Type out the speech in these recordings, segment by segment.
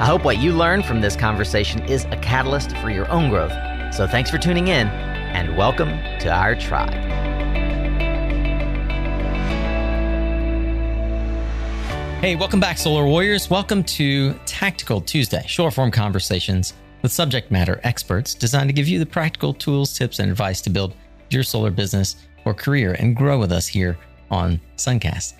I hope what you learn from this conversation is a catalyst for your own growth. So thanks for tuning in and welcome to our tribe. Hey, welcome back, Solar Warriors. Welcome to Tactical Tuesday, short form conversations with subject matter experts designed to give you the practical tools, tips, and advice to build your solar business or career and grow with us here on Suncast.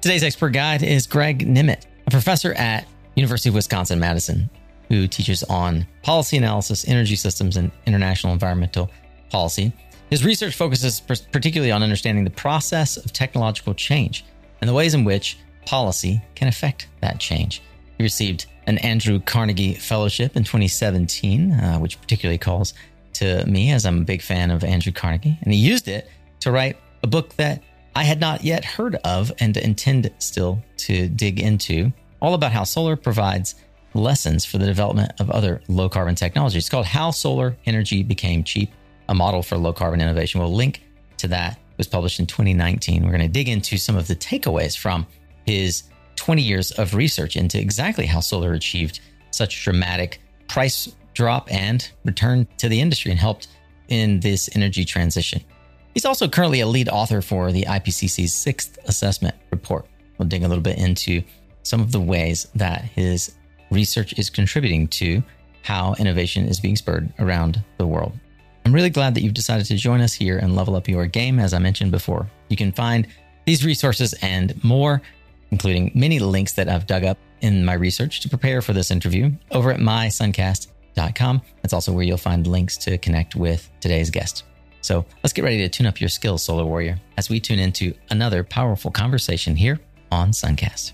Today's expert guide is Greg Nemet, a professor at University of Wisconsin Madison, who teaches on policy analysis, energy systems, and international environmental policy. His research focuses particularly on understanding the process of technological change and the ways in which policy can affect that change. He received an Andrew Carnegie Fellowship in 2017, uh, which particularly calls to me as I'm a big fan of Andrew Carnegie. And he used it to write a book that I had not yet heard of and intend still to dig into all about how solar provides lessons for the development of other low carbon technologies. It's called How Solar Energy Became Cheap, a model for low carbon innovation. We'll link to that. It was published in 2019. We're going to dig into some of the takeaways from his 20 years of research into exactly how solar achieved such dramatic price drop and return to the industry and helped in this energy transition. He's also currently a lead author for the IPCC's sixth assessment report. We'll dig a little bit into some of the ways that his research is contributing to how innovation is being spurred around the world. I'm really glad that you've decided to join us here and level up your game, as I mentioned before. You can find these resources and more, including many links that I've dug up in my research to prepare for this interview, over at mysuncast.com. That's also where you'll find links to connect with today's guest. So let's get ready to tune up your skills, Solar Warrior, as we tune into another powerful conversation here on Suncast.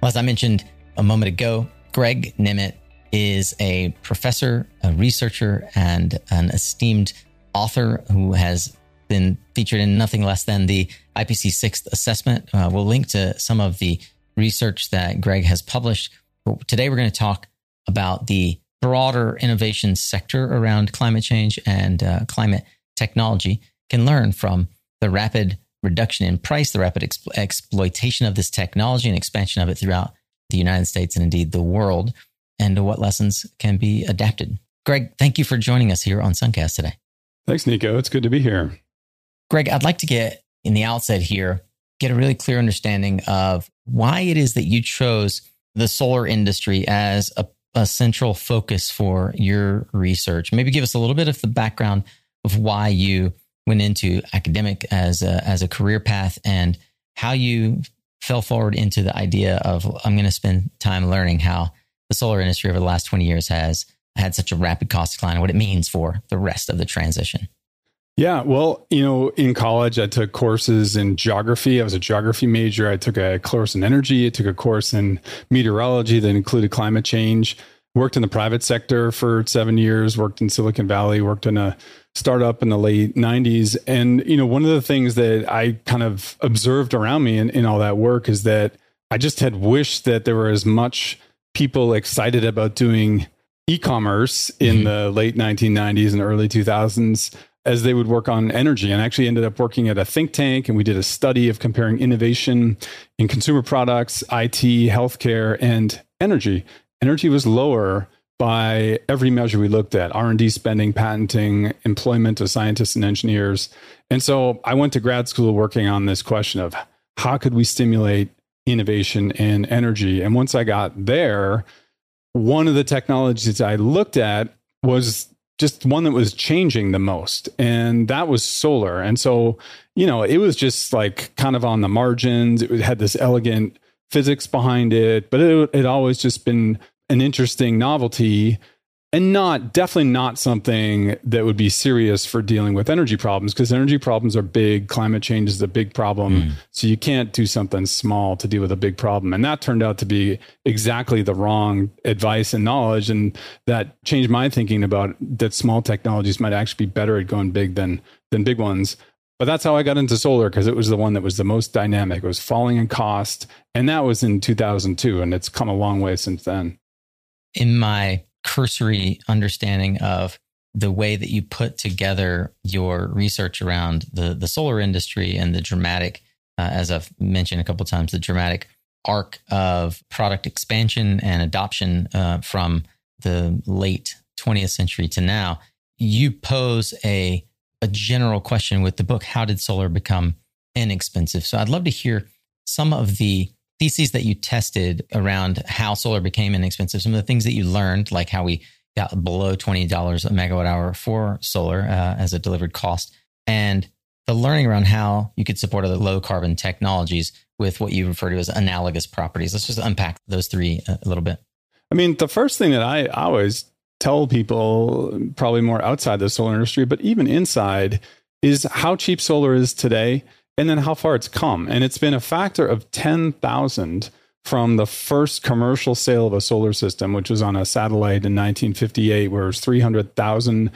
Well, as I mentioned a moment ago, Greg Nemet is a professor, a researcher, and an esteemed author who has been featured in nothing less than the IPCC sixth assessment. Uh, we'll link to some of the research that Greg has published. But today we're going to talk about the broader innovation sector around climate change and uh, climate technology can learn from the rapid reduction in price, the rapid exploitation of this technology and expansion of it throughout the United States and indeed the world, and what lessons can be adapted. Greg, thank you for joining us here on Suncast today. Thanks, Nico. It's good to be here. Greg, I'd like to get in the outset here, get a really clear understanding of why it is that you chose the solar industry as a, a central focus for your research. Maybe give us a little bit of the background of why you went into academic as a, as a career path and how you fell forward into the idea of I'm going to spend time learning how the solar industry over the last 20 years has had such a rapid cost decline and what it means for the rest of the transition. Yeah, well, you know, in college, I took courses in geography. I was a geography major. I took a course in energy. I took a course in meteorology that included climate change. Worked in the private sector for seven years. Worked in Silicon Valley. Worked in a startup in the late 90s and you know one of the things that i kind of observed around me in, in all that work is that i just had wished that there were as much people excited about doing e-commerce in mm-hmm. the late 1990s and early 2000s as they would work on energy. And I actually ended up working at a think tank and we did a study of comparing innovation in consumer products it healthcare and energy. Energy was lower by every measure we looked at r&d spending patenting employment of scientists and engineers. And so i went to grad school working on this question of how could we stimulate innovation in energy? And once i got there one of the technologies i looked at was just one that was changing the most and that was solar. And so you know it was just like kind of on the margins. It had this elegant physics behind it but it it always just been an interesting novelty. and not definitely not something that would be serious for dealing with energy problems because energy problems are big climate change is a big problem mm. so you can't do something small to deal with a big problem and that turned out to be exactly the wrong advice and knowledge and that changed my thinking about that small technologies might actually be better at going big than than big ones but that's how I got into solar because it was the one that was the most dynamic. It was falling in cost. And that was in 2002. And it's come a long way since then. In my cursory understanding of the way that you put together your research around the, the solar industry and the dramatic, uh, as I've mentioned a couple times, the dramatic arc of product expansion and adoption uh, from the late 20th century to now, you pose a a general question with the book how did solar become inexpensive? So i'd love to hear some of the theses that you tested around how solar became inexpensive some of the things that you learned like how we got below $20 a megawatt hour for solar uh, as a delivered cost and the learning around how you could support other low carbon technologies with what you refer to as analogous properties. Let's just unpack those three a little bit. I mean the first thing that i always tell people, probably more outside the solar industry, but even inside, is how cheap solar is today and then how far it's come. And it's been a factor of 10,000 from the first commercial sale of a solar system, which was on a satellite in 1958, where it was $300,000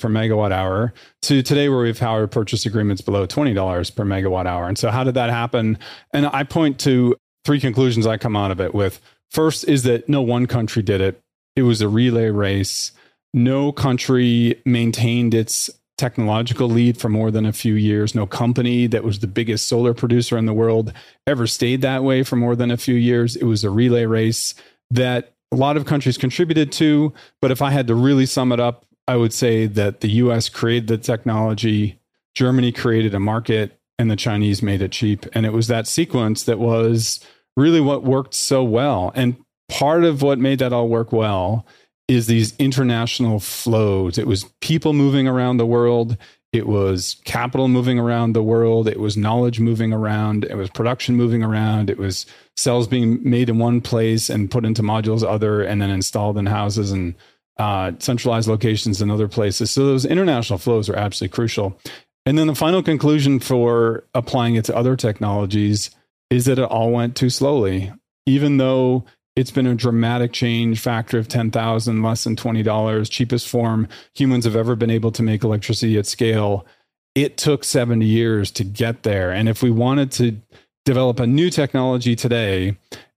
per megawatt hour, to today, where we have power purchase agreements below $20 per megawatt hour. And so, how did that happen? And I point to three conclusions I come out of it with. First is that no one country did it. It was a relay race. No country maintained its technological lead for more than a few years. No company that was the biggest solar producer in the world ever stayed that way for more than a few years. It was a relay race that a lot of countries contributed to. But if I had to really sum it up, I would say that the US created the technology, Germany created a market, and the Chinese made it cheap. And it was that sequence that was really what worked so well. And part of what made that all work well is these international flows. It was people moving around the world. It was capital moving around the world. It was knowledge moving around. It was production moving around. It was cells being made in one place and put into modules other and then installed in houses and uh, centralized locations in other places. So those international flows are absolutely crucial. And then the final conclusion for applying it to other technologies is that it all went too slowly. Even though it's been a dramatic change factor of 10,000, less than $20, cheapest form humans have ever been able to make electricity at scale. It took 70 years to get there. And if we wanted to develop a new technology today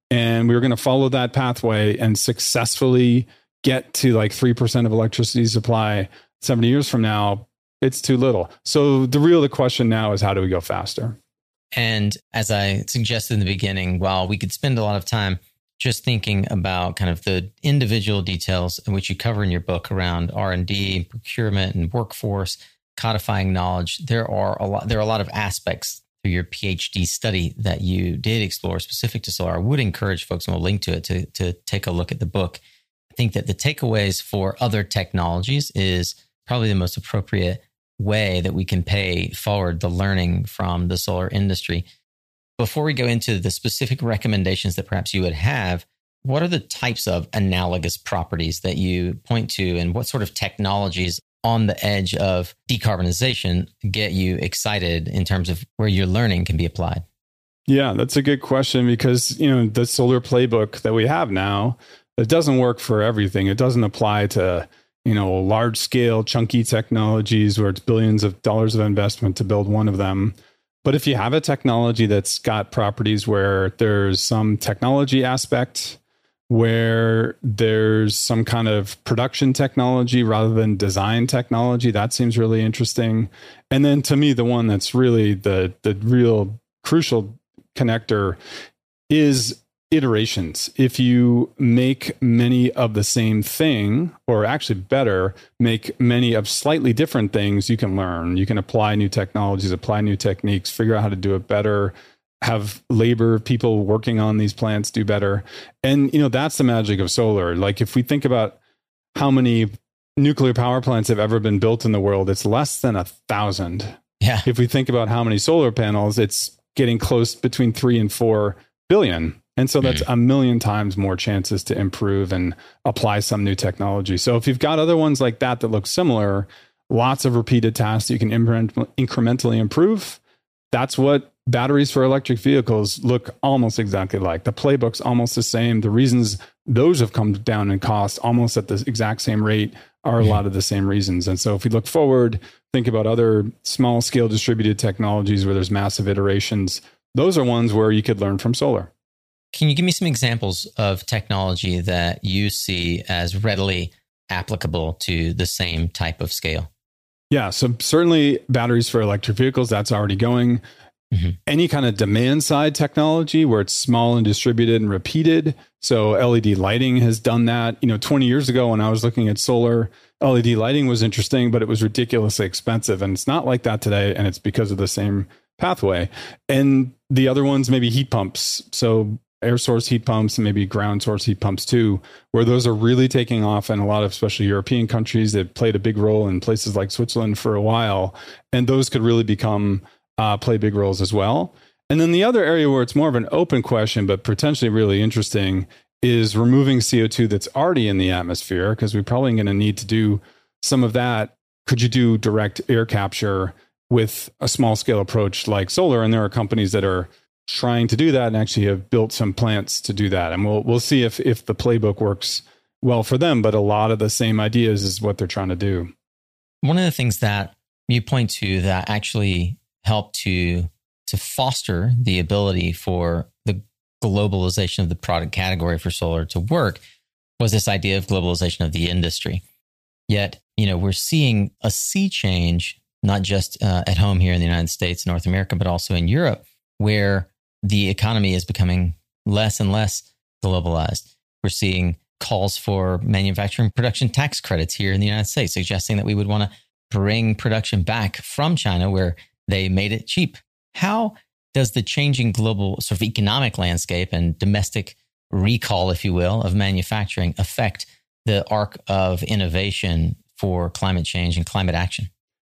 and we were going to follow that pathway and successfully get to like 3% of electricity supply 70 years from now, it's too little. So the real the question now is how do we go faster? And as I suggested in the beginning, while we could spend a lot of time just thinking about kind of the individual details in which you cover in your book around R&D, procurement and workforce, codifying knowledge, there are a lot there are a lot of aspects through your PhD study that you did explore specific to solar. I would encourage folks, and we'll link to it, to, to take a look at the book. I think that the takeaways for other technologies is probably the most appropriate way that we can pay forward the learning from the solar industry. Before we go into the specific recommendations that perhaps you would have, what are the types of analogous properties that you point to, and what sort of technologies on the edge of decarbonization get you excited in terms of where your learning can be applied? Yeah, that's a good question because, you know, the solar playbook that we have now, it doesn't work for everything. It doesn't apply to, you know, large scale chunky technologies where it's billions of dollars of investment to build one of them. But if you have a technology that's got properties where there's some technology aspect, where there's some kind of production technology rather than design technology, that seems really interesting. And then to me, the one that's really the the real crucial connector is iterations. If you make many of the same thing, or actually better, make many of slightly different things, you can learn. You can apply new technologies, apply new techniques, figure out how to do it better, have labor people working on these plants do better. And you know, that's the magic of solar. Like if we think about how many nuclear power plants have ever been built in the world, it's less than a thousand. Yeah. If we think about how many solar panels, it's getting close between three and four billion And so that's mm. a million times more chances to improve and apply some new technology. So if you've got other ones like that that look similar, lots of repeated tasks you can incrementally improve. That's what batteries for electric vehicles look almost exactly like. The playbook's almost the same. The reasons those have come down in cost almost at the exact same rate are a lot of the same reasons. And so if we look forward, think about other small scale distributed technologies where there's massive iterations, those are ones where you could learn from solar. Can you give me some examples of technology that you see as readily applicable to the same type of scale? Yeah, so certainly batteries for electric vehicles, that's already going. Mm-hmm. Any kind of demand side technology where it's small and distributed and repeated. So LED lighting has done that. You know, 20 years ago when I was looking at solar, LED lighting was interesting, but it was ridiculously expensive. And it's not like that today. And it's because of the same pathway. And the other ones, maybe heat pumps. So air source heat pumps and maybe ground source heat pumps too, where those are really taking off in a lot of especially European countries that played a big role in places like Switzerland for a while. And those could really become uh, play big roles as well. And then the other area where it's more of an open question, but potentially really interesting, is removing CO2 that's already in the atmosphere, because we're probably going to need to do some of that. Could you do direct air capture with a small scale approach like solar? And there are companies that are trying to do that and actually have built some plants to do that. And we'll we'll see if if the playbook works well for them. But a lot of the same ideas is what they're trying to do. One of the things that you point to that actually help to to foster the ability for the globalization of the product category for solar to work was this idea of globalization of the industry. Yet, you know, we're seeing a sea change, not just uh, at home here in the United States, North America, but also in Europe, where the economy is becoming less and less globalized. We're seeing calls for manufacturing production tax credits here in the United States, suggesting that we would want to bring production back from China, where they made it cheap. How does the changing global sort of economic landscape and domestic recall, if you will, of manufacturing affect the arc of innovation for climate change and climate action?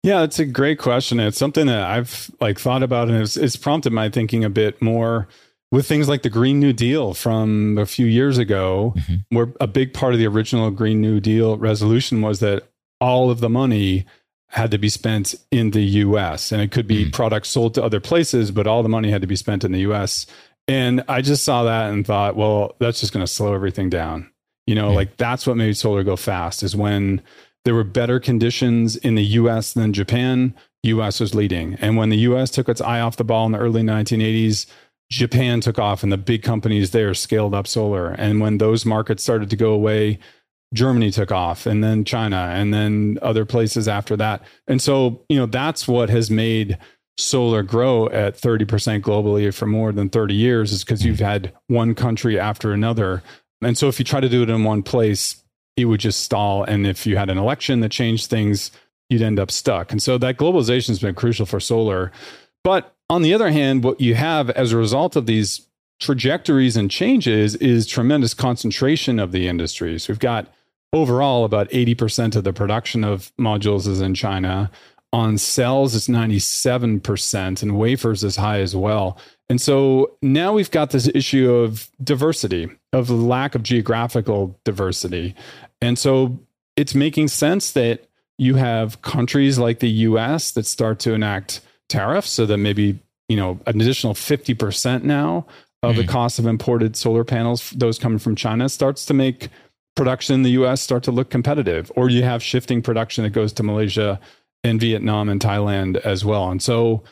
Yeah, it's a great question. It's something that I've like thought about, and it's, it's prompted my thinking a bit more with things like the Green New Deal from a few years ago, mm-hmm. where a big part of the original Green New Deal resolution was that all of the money had to be spent in the US and it could be mm. products sold to other places, but all the money had to be spent in the US. And I just saw that and thought, well, that's just going to slow everything down. You know, like that's what made solar go fast is when there were better conditions in the US than Japan, US was leading. And when the US took its eye off the ball in the early 1980s, Japan took off and the big companies there scaled up solar. And when those markets started to go away, Germany took off and then China and then other places after that. And so, you know, that's what has made solar grow at 30% globally for more than 30 years is because you've hmm. had one country after another. And so if you try to do it in one place, it would just stall. And if you had an election that changed things, you'd end up stuck. And so that globalization has been crucial for solar. But on the other hand, what you have as a result of these trajectories and changes is tremendous concentration of the industries. We've got overall, about 80% of the production of modules is in China. On cells, it's 97%, and wafers is high as well. And so now we've got this issue of diversity, of lack of geographical diversity. And so it's making sense that you have countries like the US that start to enact tariffs so that maybe, you know, an additional 50% now of mm. the cost of imported solar panels, those coming from China, starts to make production in the US start to look competitive, or you have shifting production that goes to Malaysia and Vietnam and Thailand as well. And so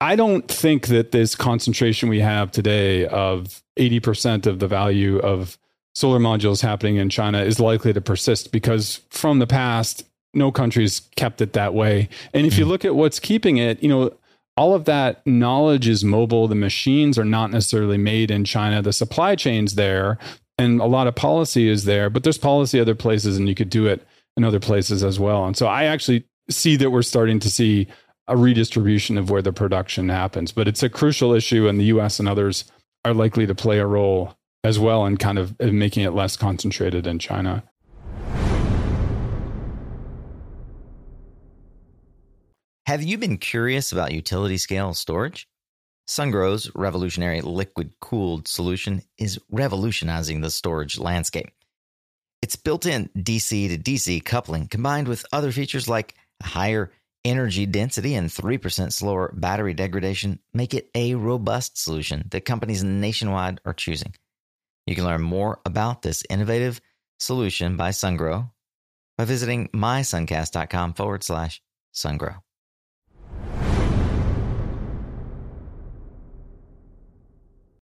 I don't think that this concentration we have today of 80% of the value of solar modules happening in China is likely to persist because from the past, no country's kept it that way. And if you mm. look at what's keeping it, you know, all of that knowledge is mobile. The machines are not necessarily made in China. The supply chain's there and a lot of policy is there, but there's policy other places and you could do it in other places as well. And so I actually see that we're starting to see a redistribution of where the production happens, but it's a crucial issue and the US and others are likely to play a role as well and kind of making it less concentrated in China. Have you been curious about utility scale storage? Sungrow's revolutionary liquid cooled solution is revolutionizing the storage landscape. Its built in DC to DC coupling, combined with other features like higher energy density and 3% slower battery degradation, make it a robust solution that companies nationwide are choosing. You can learn more about this innovative solution by Sungrow by visiting mysuncast.com forward slash sungrow.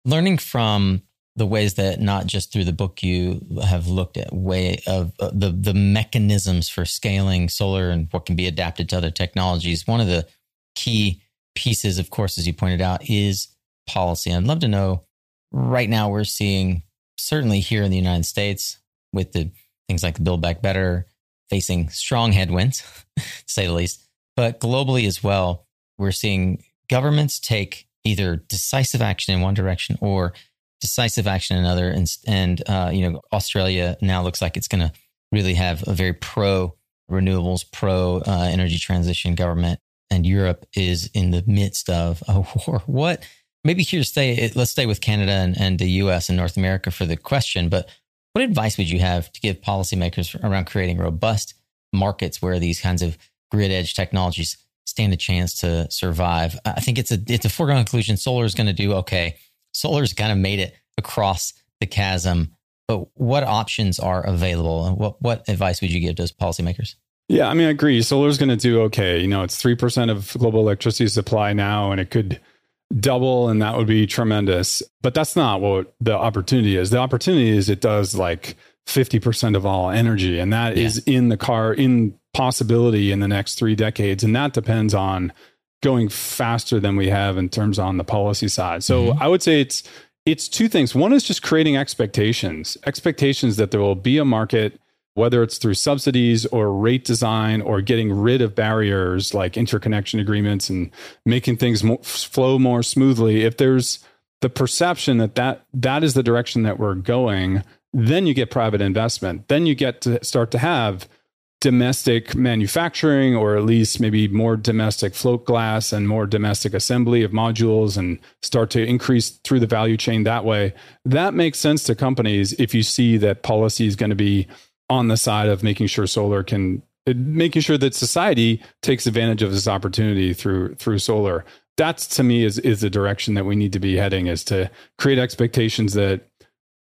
Learning from the ways that not just through the book you have looked at way of uh, the the mechanisms for scaling solar and what can be adapted to other technologies one of the key pieces of course as you pointed out is policy i'd love to know right now we're seeing certainly here in the united states with the things like the build back better facing strong headwinds to say the least but globally as well we're seeing governments take either decisive action in one direction or decisive action in another. And, and uh, you know, Australia now looks like it's going to really have a very pro renewables, pro uh, energy transition government. And Europe is in the midst of a war. What? Maybe here stay. Let's stay with Canada and, and the U.S. and North America for the question. But what advice would you have to give policymakers around creating robust markets where these kinds of grid edge technologies stand a chance to survive? I think it's a it's a foregone conclusion. Solar is going to do okay solar's kind of made it across the chasm. But what options are available, and what what advice would you give those policymakers? Yeah, I mean, I agree. Solar's going to do okay. You know, it's three percent of global electricity supply now, and it could double, and that would be tremendous. But that's not what the opportunity is. The opportunity is it does like fifty percent of all energy, and that yeah. is in the car in possibility in the next three decades, and that depends on going faster than we have in terms on the policy side. So mm-hmm. I would say it's it's two things. One is just creating expectations, expectations that there will be a market, whether it's through subsidies or rate design or getting rid of barriers like interconnection agreements and making things mo- flow more smoothly. If there's the perception that, that that is the direction that we're going, then you get private investment. Then you get to start to have domestic manufacturing or at least maybe more domestic float glass and more domestic assembly of modules and start to increase through the value chain that way that makes sense to companies if you see that policy is going to be on the side of making sure solar can uh, making sure that society takes advantage of this opportunity through through solar that's to me is is the direction that we need to be heading is to create expectations that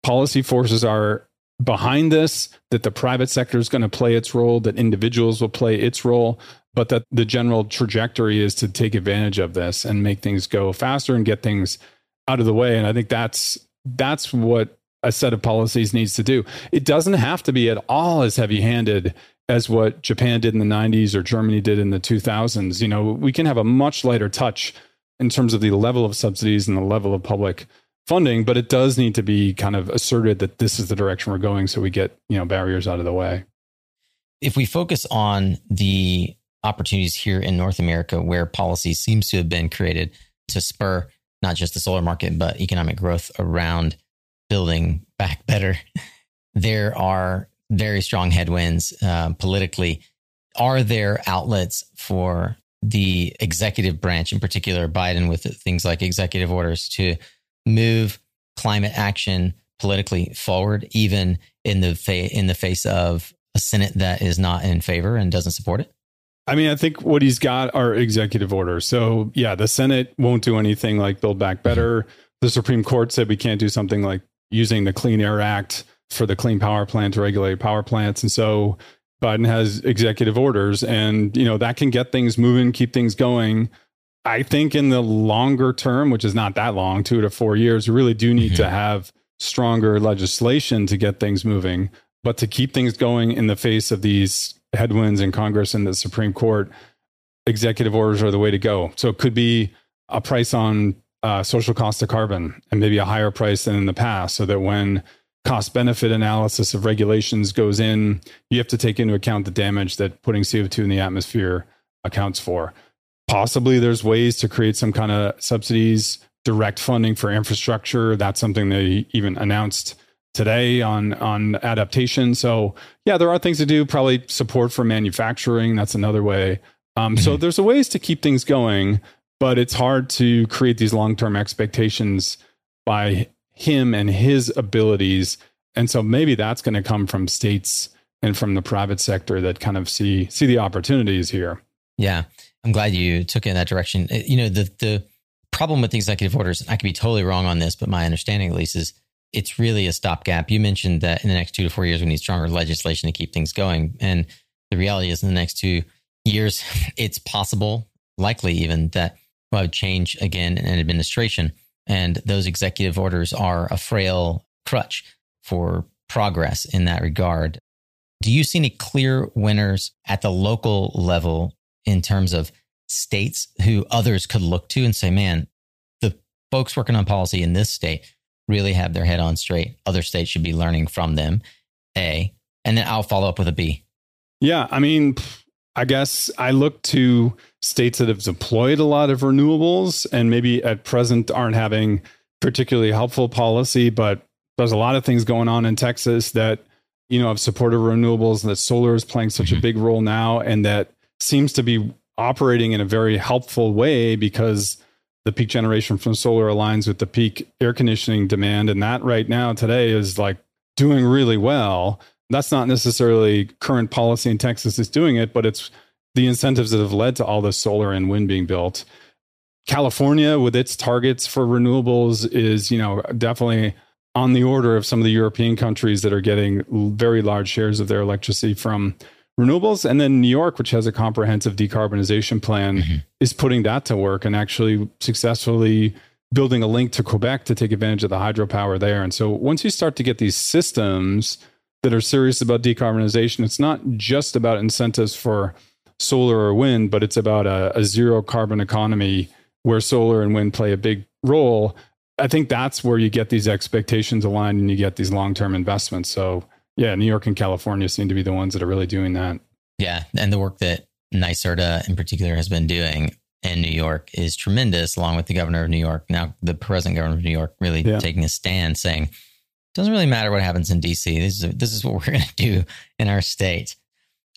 policy forces are behind this, that the private sector is going to play its role, that individuals will play its role, but that the general trajectory is to take advantage of this and make things go faster and get things out of the way. And I think that's that's what a set of policies needs to do. It doesn't have to be at all as heavy-handed as what Japan did in the 90s or Germany did in the 2000s. You know, we can have a much lighter touch in terms of the level of subsidies and the level of public funding, but it does need to be kind of asserted that this is the direction we're going so we get, you know, barriers out of the way. If we focus on the opportunities here in North America where policy seems to have been created to spur not just the solar market, but economic growth around building back better, there are very strong headwinds uh, politically. Are there outlets for the executive branch, in particular, Biden, with things like executive orders to move climate action politically forward, even in the fa- in the face of a Senate that is not in favor and doesn't support it? I mean, I think what he's got are executive orders. So yeah, the Senate won't do anything like Build Back Better. The Supreme Court said we can't do something like using the Clean Air Act for the Clean Power Plan to regulate power plants, and so Biden has executive orders, and you know that can get things moving, keep things going. I think in the longer term, which is not that long, two to four years, we really do need mm-hmm. to have stronger legislation to get things moving. But to keep things going in the face of these headwinds in Congress and the Supreme Court, executive orders are the way to go. So it could be a price on uh, social cost of carbon and maybe a higher price than in the past, so that when cost benefit analysis of regulations goes in, you have to take into account the damage that putting CO2 in the atmosphere accounts for possibly there's ways to create some kind of subsidies, direct funding for infrastructure. That's something they even announced today on on adaptation. So yeah, there are things to do. Probably support for manufacturing. That's another way. Um, mm-hmm. So there's a ways to keep things going. But it's hard to create these long term expectations by him and his abilities. And so maybe that's going to come from states and from the private sector that kind of see see the opportunities here. Yeah, I'm glad you took it in that direction. Uh, you know, the the problem with the executive orders, I could be totally wrong on this, but my understanding at least is it's really a stopgap. You mentioned that in the next two to four years, we need stronger legislation to keep things going. And the reality is, in the next two years, it's possible, likely even, that we'll change again in administration. And those executive orders are a frail crutch for progress in that regard. Do you see any clear winners at the local level in terms of states who others could look to and say, man, the folks working on policy in this state really have their head on straight. Other states should be learning from them. A. And then I'll follow up with a B. Yeah. I mean, I guess I look to states that have deployed a lot of renewables and maybe at present aren't having particularly helpful policy, but there's a lot of things going on in Texas that, you know, have supported renewables and that solar is playing such mm-hmm. a big role now and that seems to be operating in a very helpful way because the peak generation from solar aligns with the peak air conditioning demand. And that right now today is like doing really well. That's not necessarily current policy in Texas is doing it, but it's the incentives that have led to all this solar and wind being built. California, with its targets for renewables, is you know definitely on the order of some of the European countries that are getting very large shares of their electricity from renewables. And then New York, which has a comprehensive decarbonization plan, mm-hmm. is putting that to work and actually successfully building a link to Quebec to take advantage of the hydropower there. And so once you start to get these systems that are serious about decarbonization, it's not just about incentives for solar or wind, but it's about a, a zero carbon economy where solar and wind play a big role. I think that's where you get these expectations aligned and you get these long term investments. So yeah, New York and California seem to be the ones that are really doing that. Yeah, and the work that NYSERDA in particular has been doing in New York is tremendous, along with the governor of New York. Now, the present governor of New York really yeah. taking a stand, saying doesn't really matter what happens in DC. This is this is what we're going to do in our state.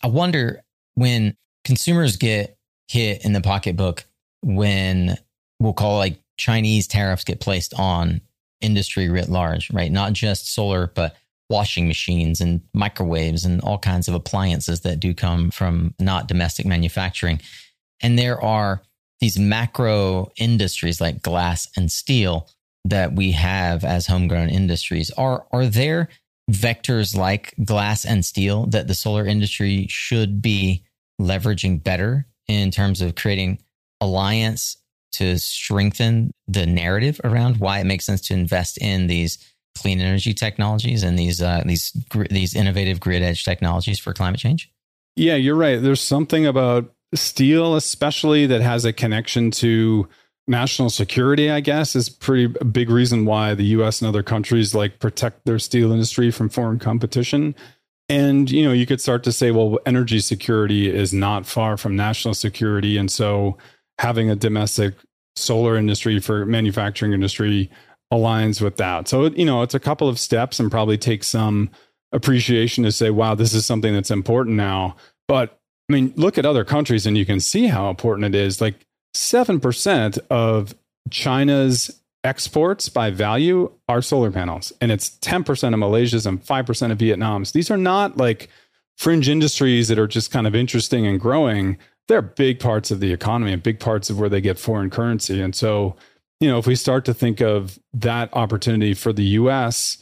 I wonder when consumers get hit in the pocketbook when we'll call like Chinese tariffs get placed on industry writ large, right? Not just solar, but washing machines and microwaves and all kinds of appliances that do come from not domestic manufacturing. And there are these macro industries like glass and steel that we have as homegrown industries. Are are there vectors like glass and steel that the solar industry should be leveraging better in terms of creating alliance to strengthen the narrative around why it makes sense to invest in these clean energy technologies and these uh, these these innovative grid edge technologies for climate change? Yeah, you're right. There's something about steel, especially that has a connection to national security. I guess is pretty big reason why the U.S. and other countries like protect their steel industry from foreign competition. And you know, you could start to say, well, energy security is not far from national security, and so having a domestic solar industry for manufacturing industry aligns with that. So, you know, it's a couple of steps and probably takes some appreciation to say, wow, this is something that's important now. But I mean, look at other countries and you can see how important it is. Like 7% of China's exports by value are solar panels, and it's 10% of Malaysia's and 5% of Vietnam's. These are not like fringe industries that are just kind of interesting and growing. They're big parts of the economy and big parts of where they get foreign currency. And so, you know, if we start to think of that opportunity for the US,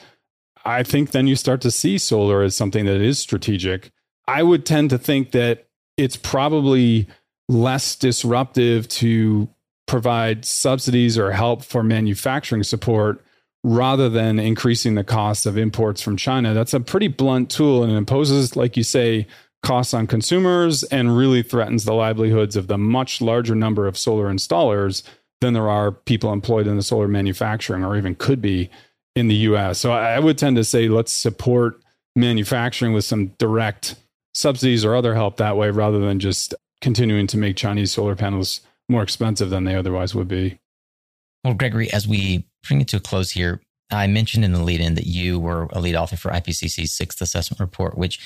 I think then you start to see solar as something that is strategic. I would tend to think that it's probably less disruptive to provide subsidies or help for manufacturing support rather than increasing the cost of imports from China. That's a pretty blunt tool and it imposes, like you say, costs on consumers and really threatens the livelihoods of the much larger number of solar installers than there are people employed in the solar manufacturing or even could be in the US. So I would tend to say let's support manufacturing with some direct subsidies or other help that way rather than just continuing to make Chinese solar panels more expensive than they otherwise would be. Well, Gregory, as we bring it to a close here, I mentioned in the lead in that you were a lead author for IPCC's sixth assessment report, which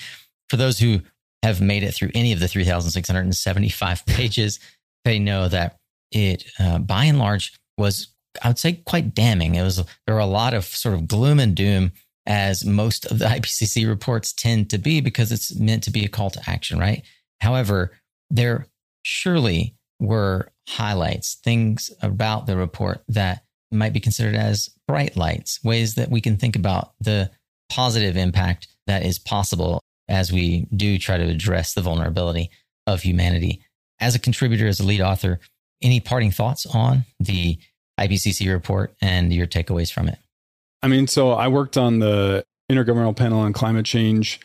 for those who have made it through any of the 3,675 pages, they know that it uh, by and large was, I would say, quite damning. It was there were a lot of sort of gloom and doom, as most of the IPCC reports tend to be, because it's meant to be a call to action, right? However, there surely were highlights, things about the report that might be considered as bright lights, ways that we can think about the positive impact that is possible as we do try to address the vulnerability of humanity. As a contributor, as a lead author, any parting thoughts on the IPCC report and your takeaways from it? I mean, so I worked on the Intergovernmental Panel on Climate Change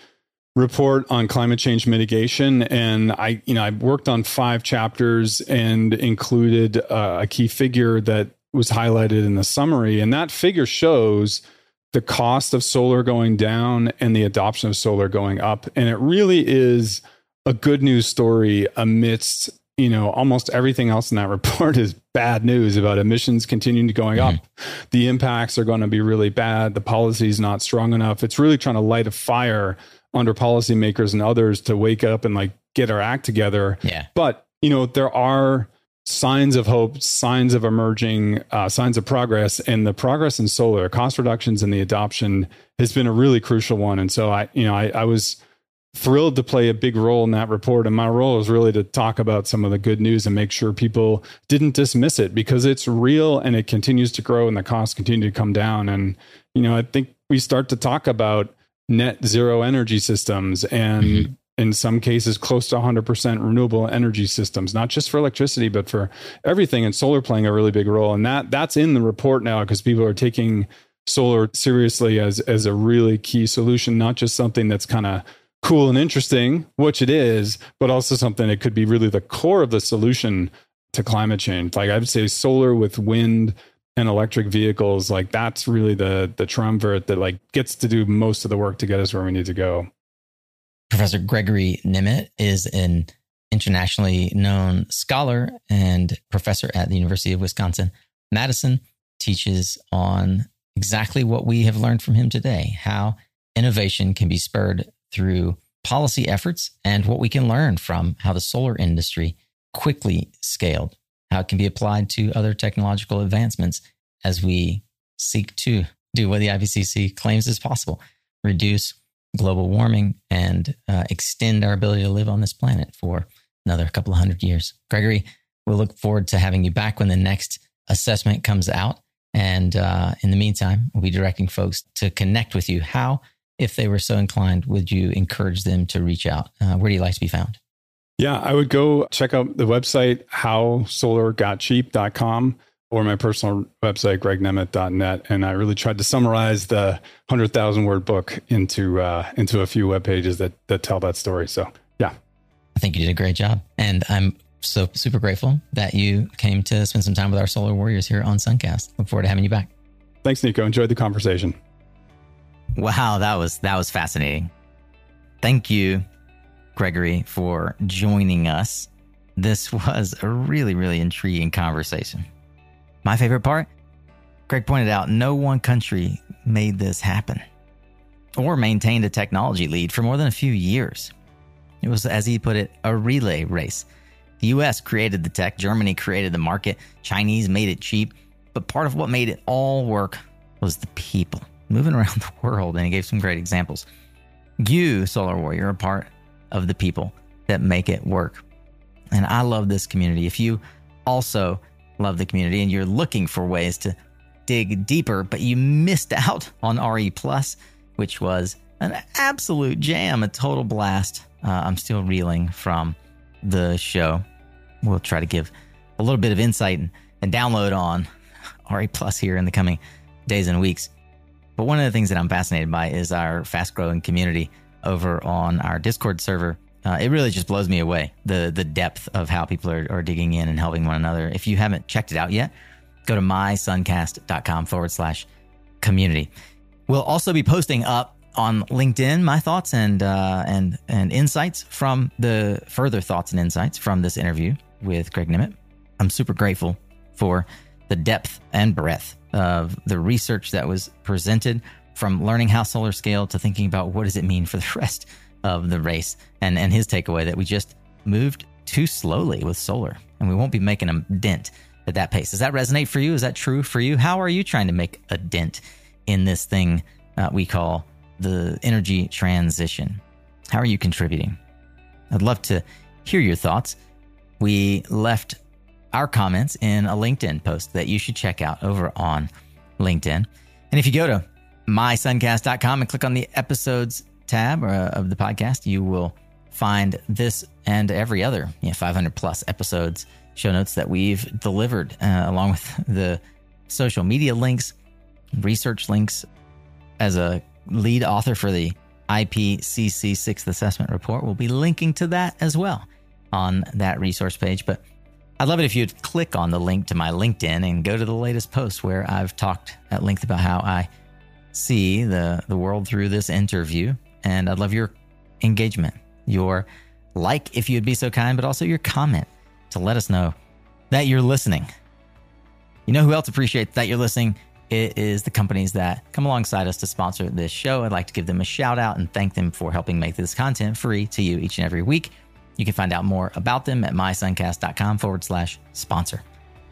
report on climate change mitigation and i you know i worked on five chapters and included uh, a key figure that was highlighted in the summary and that figure shows the cost of solar going down and the adoption of solar going up. And it really is a good news story amidst you know almost everything else in that report is bad news about emissions continuing to going mm-hmm. up the impacts are going to be really bad. The policy is not strong enough. It's really trying to light a fire under policymakers and others to wake up and like get our act together. Yeah. But, you know, there are signs of hope, signs of emerging, uh, signs of progress, and the progress in solar, cost reductions and the adoption has been a really crucial one. And so I, you know, I, I was thrilled to play a big role in that report. And my role is really to talk about some of the good news and make sure people didn't dismiss it because it's real and it continues to grow and the costs continue to come down. And, you know, I think we start to talk about net zero energy systems and mm-hmm. in some cases close to 100% renewable energy systems not just for electricity but for everything. And solar playing a really big role. And that that's in the report now because people are taking solar seriously as as a really key solution not just something that's kind of cool and interesting which it is but also something that could be really the core of the solution to climate change. Like i would say solar with wind and electric vehicles, like that's really the the triumvirate that like gets to do most of the work to get us where we need to go. Professor Gregory Nemet is an internationally known scholar and professor at the University of Wisconsin Madison. Teaches on exactly what we have learned from him today: how innovation can be spurred through policy efforts, and what we can learn from how the solar industry quickly scaled how it can be applied to other technological advancements as we seek to do what the IPCC claims is possible reduce global warming and uh, extend our ability to live on this planet for another couple of hundred years. Gregory, we'll look forward to having you back when the next assessment comes out. And uh, in the meantime, we'll be directing folks to connect with you. How, if they were so inclined, would you encourage them to reach out? Uh, where do you like to be found? Yeah, I would go check out the website, howsolargotcheap.com or my personal website, gregnemet.net. And I really tried to summarize the 100,000 word book into, uh, into a few web pages that, that tell that story. So, yeah. I think you did a great job. And I'm so super grateful that you came to spend some time with our solar warriors here on Suncast. Look forward to having you back. Thanks, Nico. Enjoyed the conversation. Wow, that was that was fascinating. Thank you Gregory, for joining us. This was a really, really intriguing conversation. My favorite part Greg pointed out no one country made this happen or maintained a technology lead for more than a few years. It was, as he put it, a relay race. The US created the tech, Germany created the market, Chinese made it cheap, but part of what made it all work was the people moving around the world. And he gave some great examples. You, Solar Warrior, are part of the people that make it work. And I love this community. If you also love the community and you're looking for ways to dig deeper, but you missed out on RE Plus, which was an absolute jam, a total blast. Uh, I'm still reeling from the show. We'll try to give a little bit of insight and, and download on RE Plus here in the coming days and weeks. But one of the things that I'm fascinated by is our fast growing community over on our Discord server. Uh, it really just blows me away the the depth of how people are, are digging in and helping one another. If you haven't checked it out yet, go to mysuncast.com forward slash community. We'll also be posting up on LinkedIn my thoughts and uh, and and insights from the further thoughts and insights from this interview with Greg Nemet. I'm super grateful for the depth and breadth of the research that was presented from learning how solar scale to thinking about what does it mean for the rest of the race and, and his takeaway that we just moved too slowly with solar, and we won't be making a dent at that pace. Does that resonate for you? Is that true for you? How are you trying to make a dent in this thing uh, we call the energy transition? How are you contributing? I'd love to hear your thoughts. We left our comments in a LinkedIn post that you should check out over on LinkedIn. And if you go to mysuncast.com and click on the episodes tab uh, of the podcast, you will find this and every other you know, 500 plus episodes show notes that we've delivered, uh, along with the social media links, research links. As a lead author for the IPCC Sixth Assessment Report, we'll be linking to that as well on that resource page. But I'd love it if you'd click on the link to my LinkedIn and go to the latest post where I've talked at length about how I see the, the world through this interview. And I'd love your engagement, your like, if you'd be so kind, but also your comment to let us know that you're listening. You know who else appreciates that you're listening? It is the companies that come alongside us to sponsor this show. I'd like to give them a shout out and thank them for helping make this content free to you each and every week. You can find out more about them at mysuncast.com forward slash sponsor.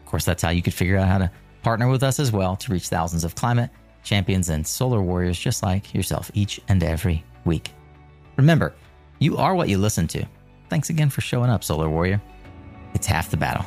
Of course, that's how you could figure out how to partner with us as well to reach thousands of climate champions, and solar warriors just like yourself each and every week. Remember, you are what you listen to. Thanks again for showing up, Solar Warrior. It's half the battle.